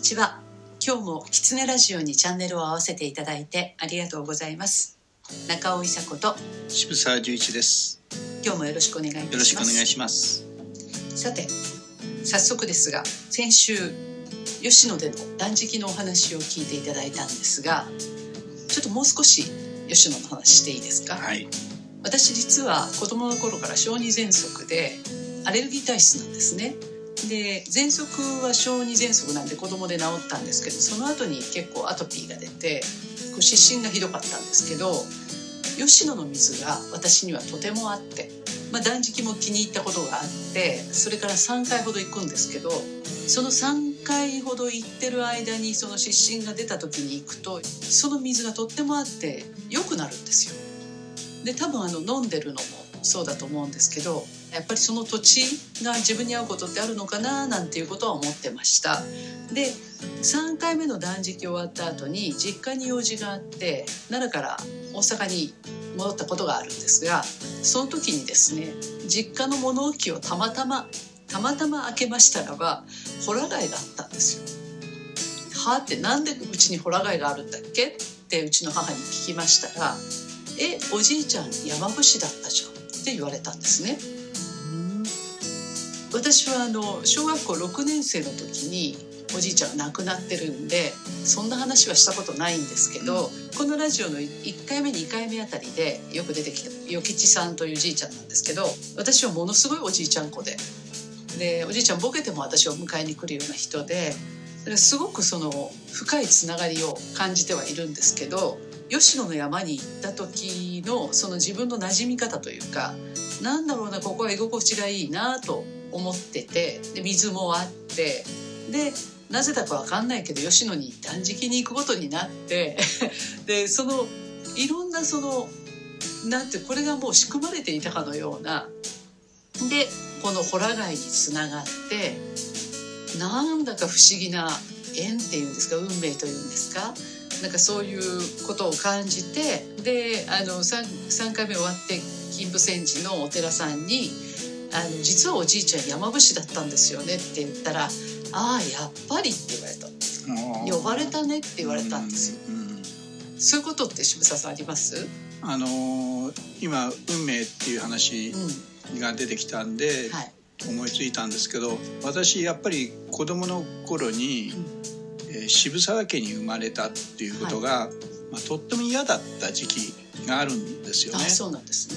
にちは今日もキツネラジオにチャンネルを合わせていただいてありがとうございます中尾伊佐子と渋沢十一です。今日もよろしくお願いいたしますよろしくお願いします。さて早速ですが先週吉野での断食のお話を聞いていただいたんですがちょっともう少し吉野の話していいですか、はい。私実は子供の頃から小児喘息でアレルギー体質なんですねで喘息は小児喘息なんで子供で治ったんですけどその後に結構アトピーが出て湿疹がひどかったんですけど吉野の水が私にはとてもあって、まあ、断食も気に入ったことがあってそれから3回ほど行くんですけどその3回ほど行ってる間にその湿疹が出た時に行くとその水がとってもあって良くなるんですよ。で多分あの飲んでるのもそうだと思うんですけどやっぱりその土地が自分に合うことってあるのかななんていうことは思ってましたで3回目の断食終わった後に実家に用事があって奈良から大阪に戻ったことがあるんですがその時にですね実家の物置をたまたまたまたま開けましたらばホラ貝があったんですよ。はあってなんでうちにホラ貝があるんだっけってうちの母に聞きましたら「えおじいちゃん山伏だったじゃん」って言われたんですね。私はあの小学校6年生の時におじいちゃんが亡くなってるんでそんな話はしたことないんですけど、このラジオの1回目2回目あたりでよく出てきた与吉さんというじいちゃんなんですけど私はものすごいおじいちゃん子ででおじいちゃんボケても私を迎えに来るような人ですごくその深いつながりを感じてはいるんですけど吉野の山に行った時のその自分の馴染み方というかなんだろうなここは居心地がいいなと思っててで水もあってでなぜだかわかんないけど吉野に断食に行くことになって でそのいろんなそのなんてこれがもう仕組まれていたかのようなでこのホラ貝につながってなんだか不思議な縁っていうんですか運命というんですかなんかそういうことを感じてであの 3, 3回目終わって金峰山寺のお寺さんにあの「実はおじいちゃん山伏だったんですよね」って言ったら「ああやっぱり」って言われた「呼ばれたね」って言われたんですよ。うん。うんそういうことって渋沢さんあります？あのー今運命っていう話うん、が出てきたんではい。思いついたんですけど、私やっぱり子供の頃に、えー渋沢家に生まれたっていうことが、まあとっても嫌だった時期があるんですよあ、ね。そうなんです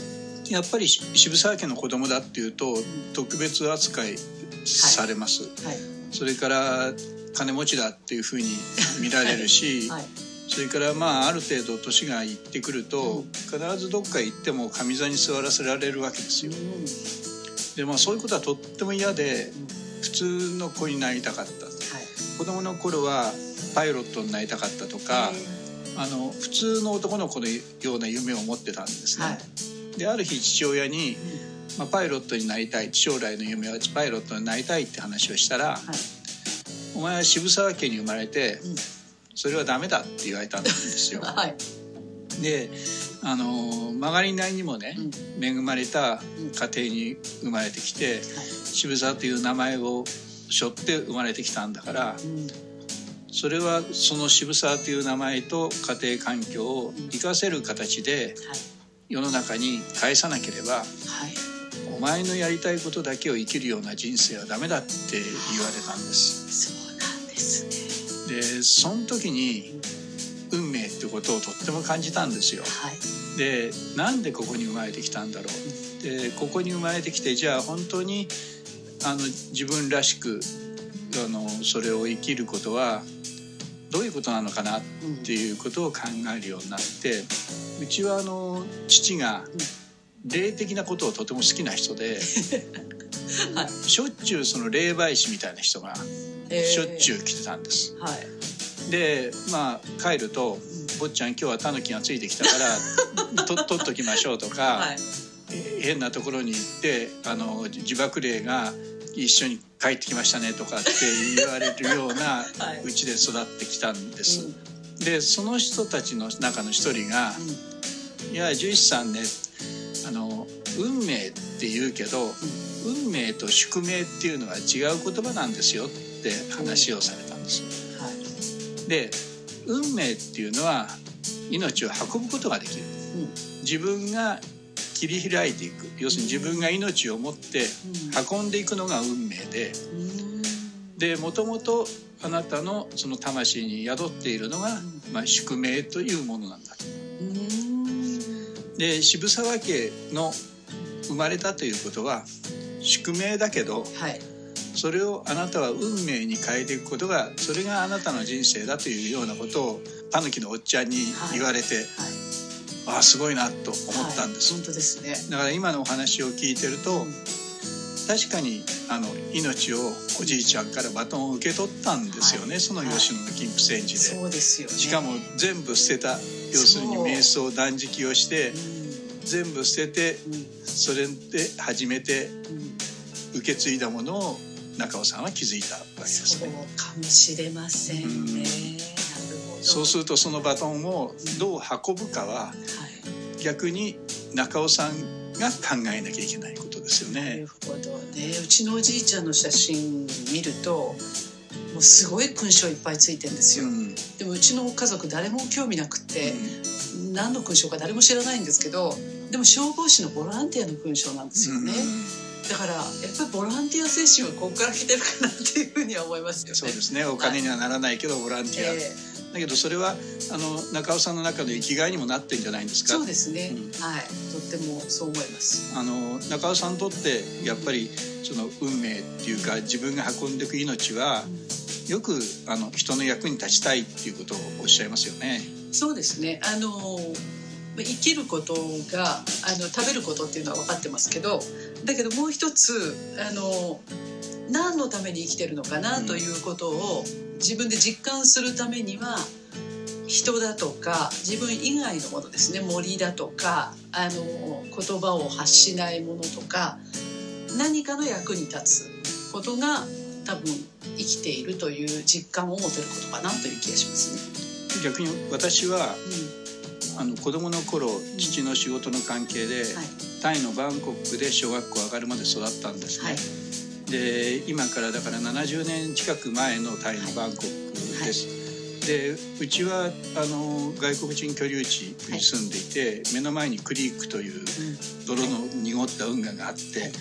ね。やっぱりし渋沢家の子供だっていうと特別扱いされます。はいそれから金持ちだっていうふうに見られるし、はい。それからまあある程度年がいってくると、うん必ずどっか行っても上座に座らせられるわけですよ。うんでまあそういうことはとっても嫌でうん普通の子になりたかったはい。子供の頃はパイロットになりたかったとか、あの普通の男の子のような夢を持ってたんですね。はい。である日父親に、まあ、パイロットになりたい将来の夢はパイロットになりたいって話をしたら、はい。お前は渋沢家に生まれてうんそれはダメだって言われたんですよ。はい。であの曲がりなりにもねうん恵まれたうん家庭に生まれてきて渋沢という名前を背負って生まれてきたんだからうんそれはその渋沢という名前と家庭環境を生かせる形ではい。世の中に返さなければはい。お前のやりたいことだけを生きるような人生はダメだって言われたんですそうなんですね。でその時に運命ってことをとっても感じたんですよはい。でなんでここに生まれてきたんだろうでここに生まれてきてじゃあ本当にあの自分らしくあのそれを生きることはどういうことなのかなっていうことを考えるようになってうちはあの父が霊的なことをとても好きな人ではい。しょっちゅうその霊媒師みたいな人がしょっちゅう。う来てたんです。はい。でまあ帰ると「坊ちゃん今日はタヌキがついてきたからと取っときましょう」とか、はい。え変なところに行ってあの自爆霊が一緒に帰ってきましたねとかって言われるような はい。うちで育ってきたんです。うん。でその人たちの中の一人が「いや獣医師さんねあの運命って言うけど運命と宿命っていうのは違う言葉なんですよ」って話をされたんです。はで運命っていうのは命を運ぶことができる。うん。自分が切り開いていく。要するに自分が命を持って運んでいくのが運命で。うん。でもともとあなたのその魂に宿っているのが、まあ、宿命というものなんだと。うん。で渋沢家の生まれたということは宿命だけどはい。それをあなたは運命に変えていくことがそれがあなたの人生だというようなことをタヌキのおっちゃんに言われて、はい。ああすごいなと思ったんです、はい、本当ですね。だから今のお話を聞いてると確かにあの命をおじいちゃんからバトンを受け取ったんですよね、はい。その吉野の金峰山寺で、そうですよね。しかも全部捨てた要するに瞑想断食をしてう全部捨ててんうん。それで初めてうん。受け継いだものを中尾さんは気づいたわけですそうねかもしれませんね、そうするとそのバトンをどう運ぶかははい逆に中尾さんが考えなきゃいけないことですよなねるほどねうちのおじいちゃんの写真見るともうすごい勲章いっぱいついてんですよ、うん。でもうちの家族誰も興味なくって、何の勲章か誰も知らないんですけどでも消防士のボランティアの勲章なんですよね、だからやっぱりボランティア精神はここから来てるかなっていうふうには思いますよね。そうですね。お金にはならないけどボランティア、えだけどそれはあの中尾さんの中の生きがいにもなってんじゃないんですか？えそうですね、うん。はい。とってもそう思います。あの中尾さんにとってやっぱりその運命っていうか自分が運んでいく命はよくあの人の役に立ちたいっていうことをおっしゃいますよね。そうですね。あの生きることがあの食べることっていうのは分かってますけどだけどもう一つあの何のために生きてるのかなということを自分で実感するためには人だとか自分以外のものですね森だとかあの言葉を発しないものとか何かの役に立つことが多分生きているという実感を持てることかなという気がしますね。逆に私はうんあの子供の頃父の仕事の関係で、はい。タイのバンコクで小学校上がるまで育ったんですね。はい。で今からだから70年近く前のタイのバンコクです。でうちはあの外国人居留地に住んでいて、目の前にクリークという泥の濁った運河があって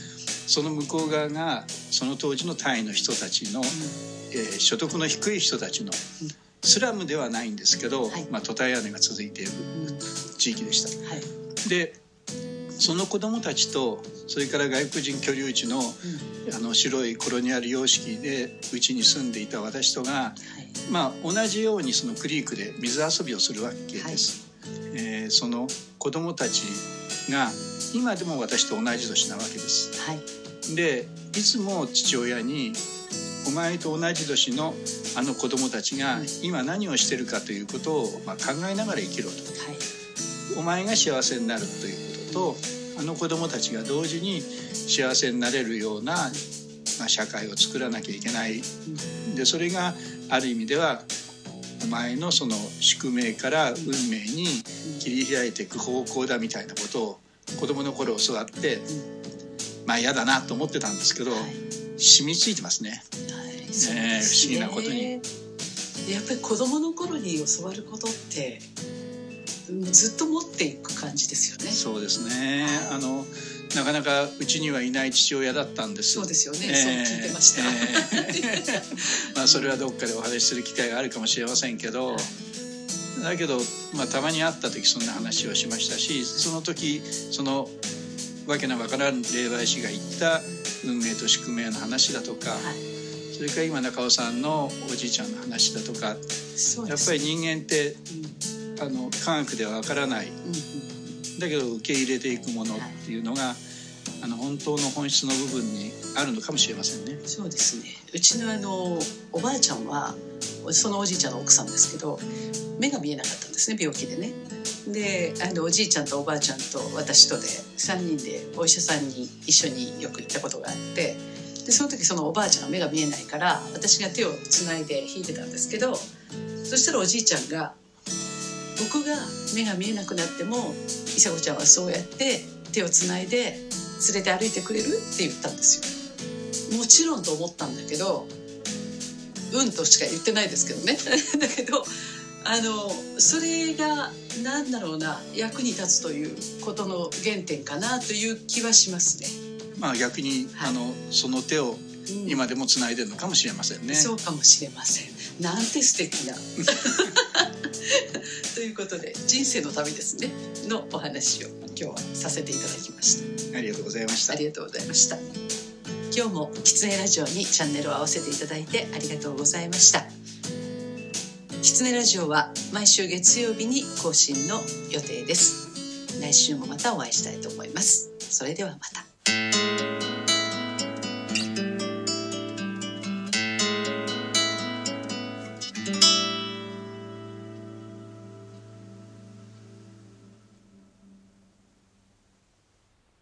その向こう側がその当時のタイの人たちの、えー所得の低い人たちのスラムではないんですけど、はいまあ、トタン屋根が続いているうんうん地域でした。はいでその子供たちとそれから外国人居留地のあの白いコロニアル様式でうちに住んでいた私とが、はいまあ、同じようにそのクリークで水遊びをするわけです。えーその子供たちが今でも私と同じ年なわけです。はいでいつも父親に「お前と同じ年のあの子供たちが今何をしてるかということを、まあ、考えながら生きろ」と。はい。お前が幸せになるということとあの子供たちが同時に幸せになれるような、まあ、社会を作らなきゃいけない。でそれがある意味ではお前のその宿命から運命に切り開いていく方向だみたいなことを子供の頃教わってまあ嫌だなと思ってたんですけどはい染みついてますね。はいそうね不思議なことにやっぱり子供の頃に教わることってうんずっと持っていく感じですよね。そうですねあのなかなかうちにはいない父親だったんです。そうですよね。えーそう聞いてました。えー まあそれはどっかでお話しする機会があるかもしれませんけどだけど、まあ、たまに会った時そんな話をしましたしその時そのわけのわからん霊媒師が言った運命と宿命の話だとか、はい。それから今中尾さんのおじいちゃんの話だとかそうですやっぱり人間ってうん。あの科学ではわからない。うんうんだけど受け入れていくものっていうのが、あの本当の本質の部分にあるのかもしれませんね。そうですね。うちのあのおばあちゃんはそのおじいちゃんの奥さんですけど目が見えなかったんですね病気でね。であのおじいちゃんとおばあちゃんと私とで3人でお医者さんに一緒によく行ったことがあってでその時そのおばあちゃんが目が見えないから私が手をつないで引いてたんですけどそしたらおじいちゃんが「僕が目が見えなくなっても伊佐子ちゃんはそうやって手をつないで連れて歩いてくれる?」って言ったんですよ。もちろんと思ったんだけどうんとしか言ってないですけどね だけどあのそれが何だろうな役に立つということの原点かなという気はしますね。まあ逆に、はいあのその手をうん今でもつないでるのかもしれませんね。そうかもしれません。なんて素敵な。ということで人生の旅ですねのお話を今日はさせていただきました。ありがとうございましたあ。りがとうございました。今日も狐ラジオにチャンネルを合わせていただいてありがとうございました。狐ラジオは毎週月曜日に更新の予定です。来週もまたお会いしたいと思います。それではまた。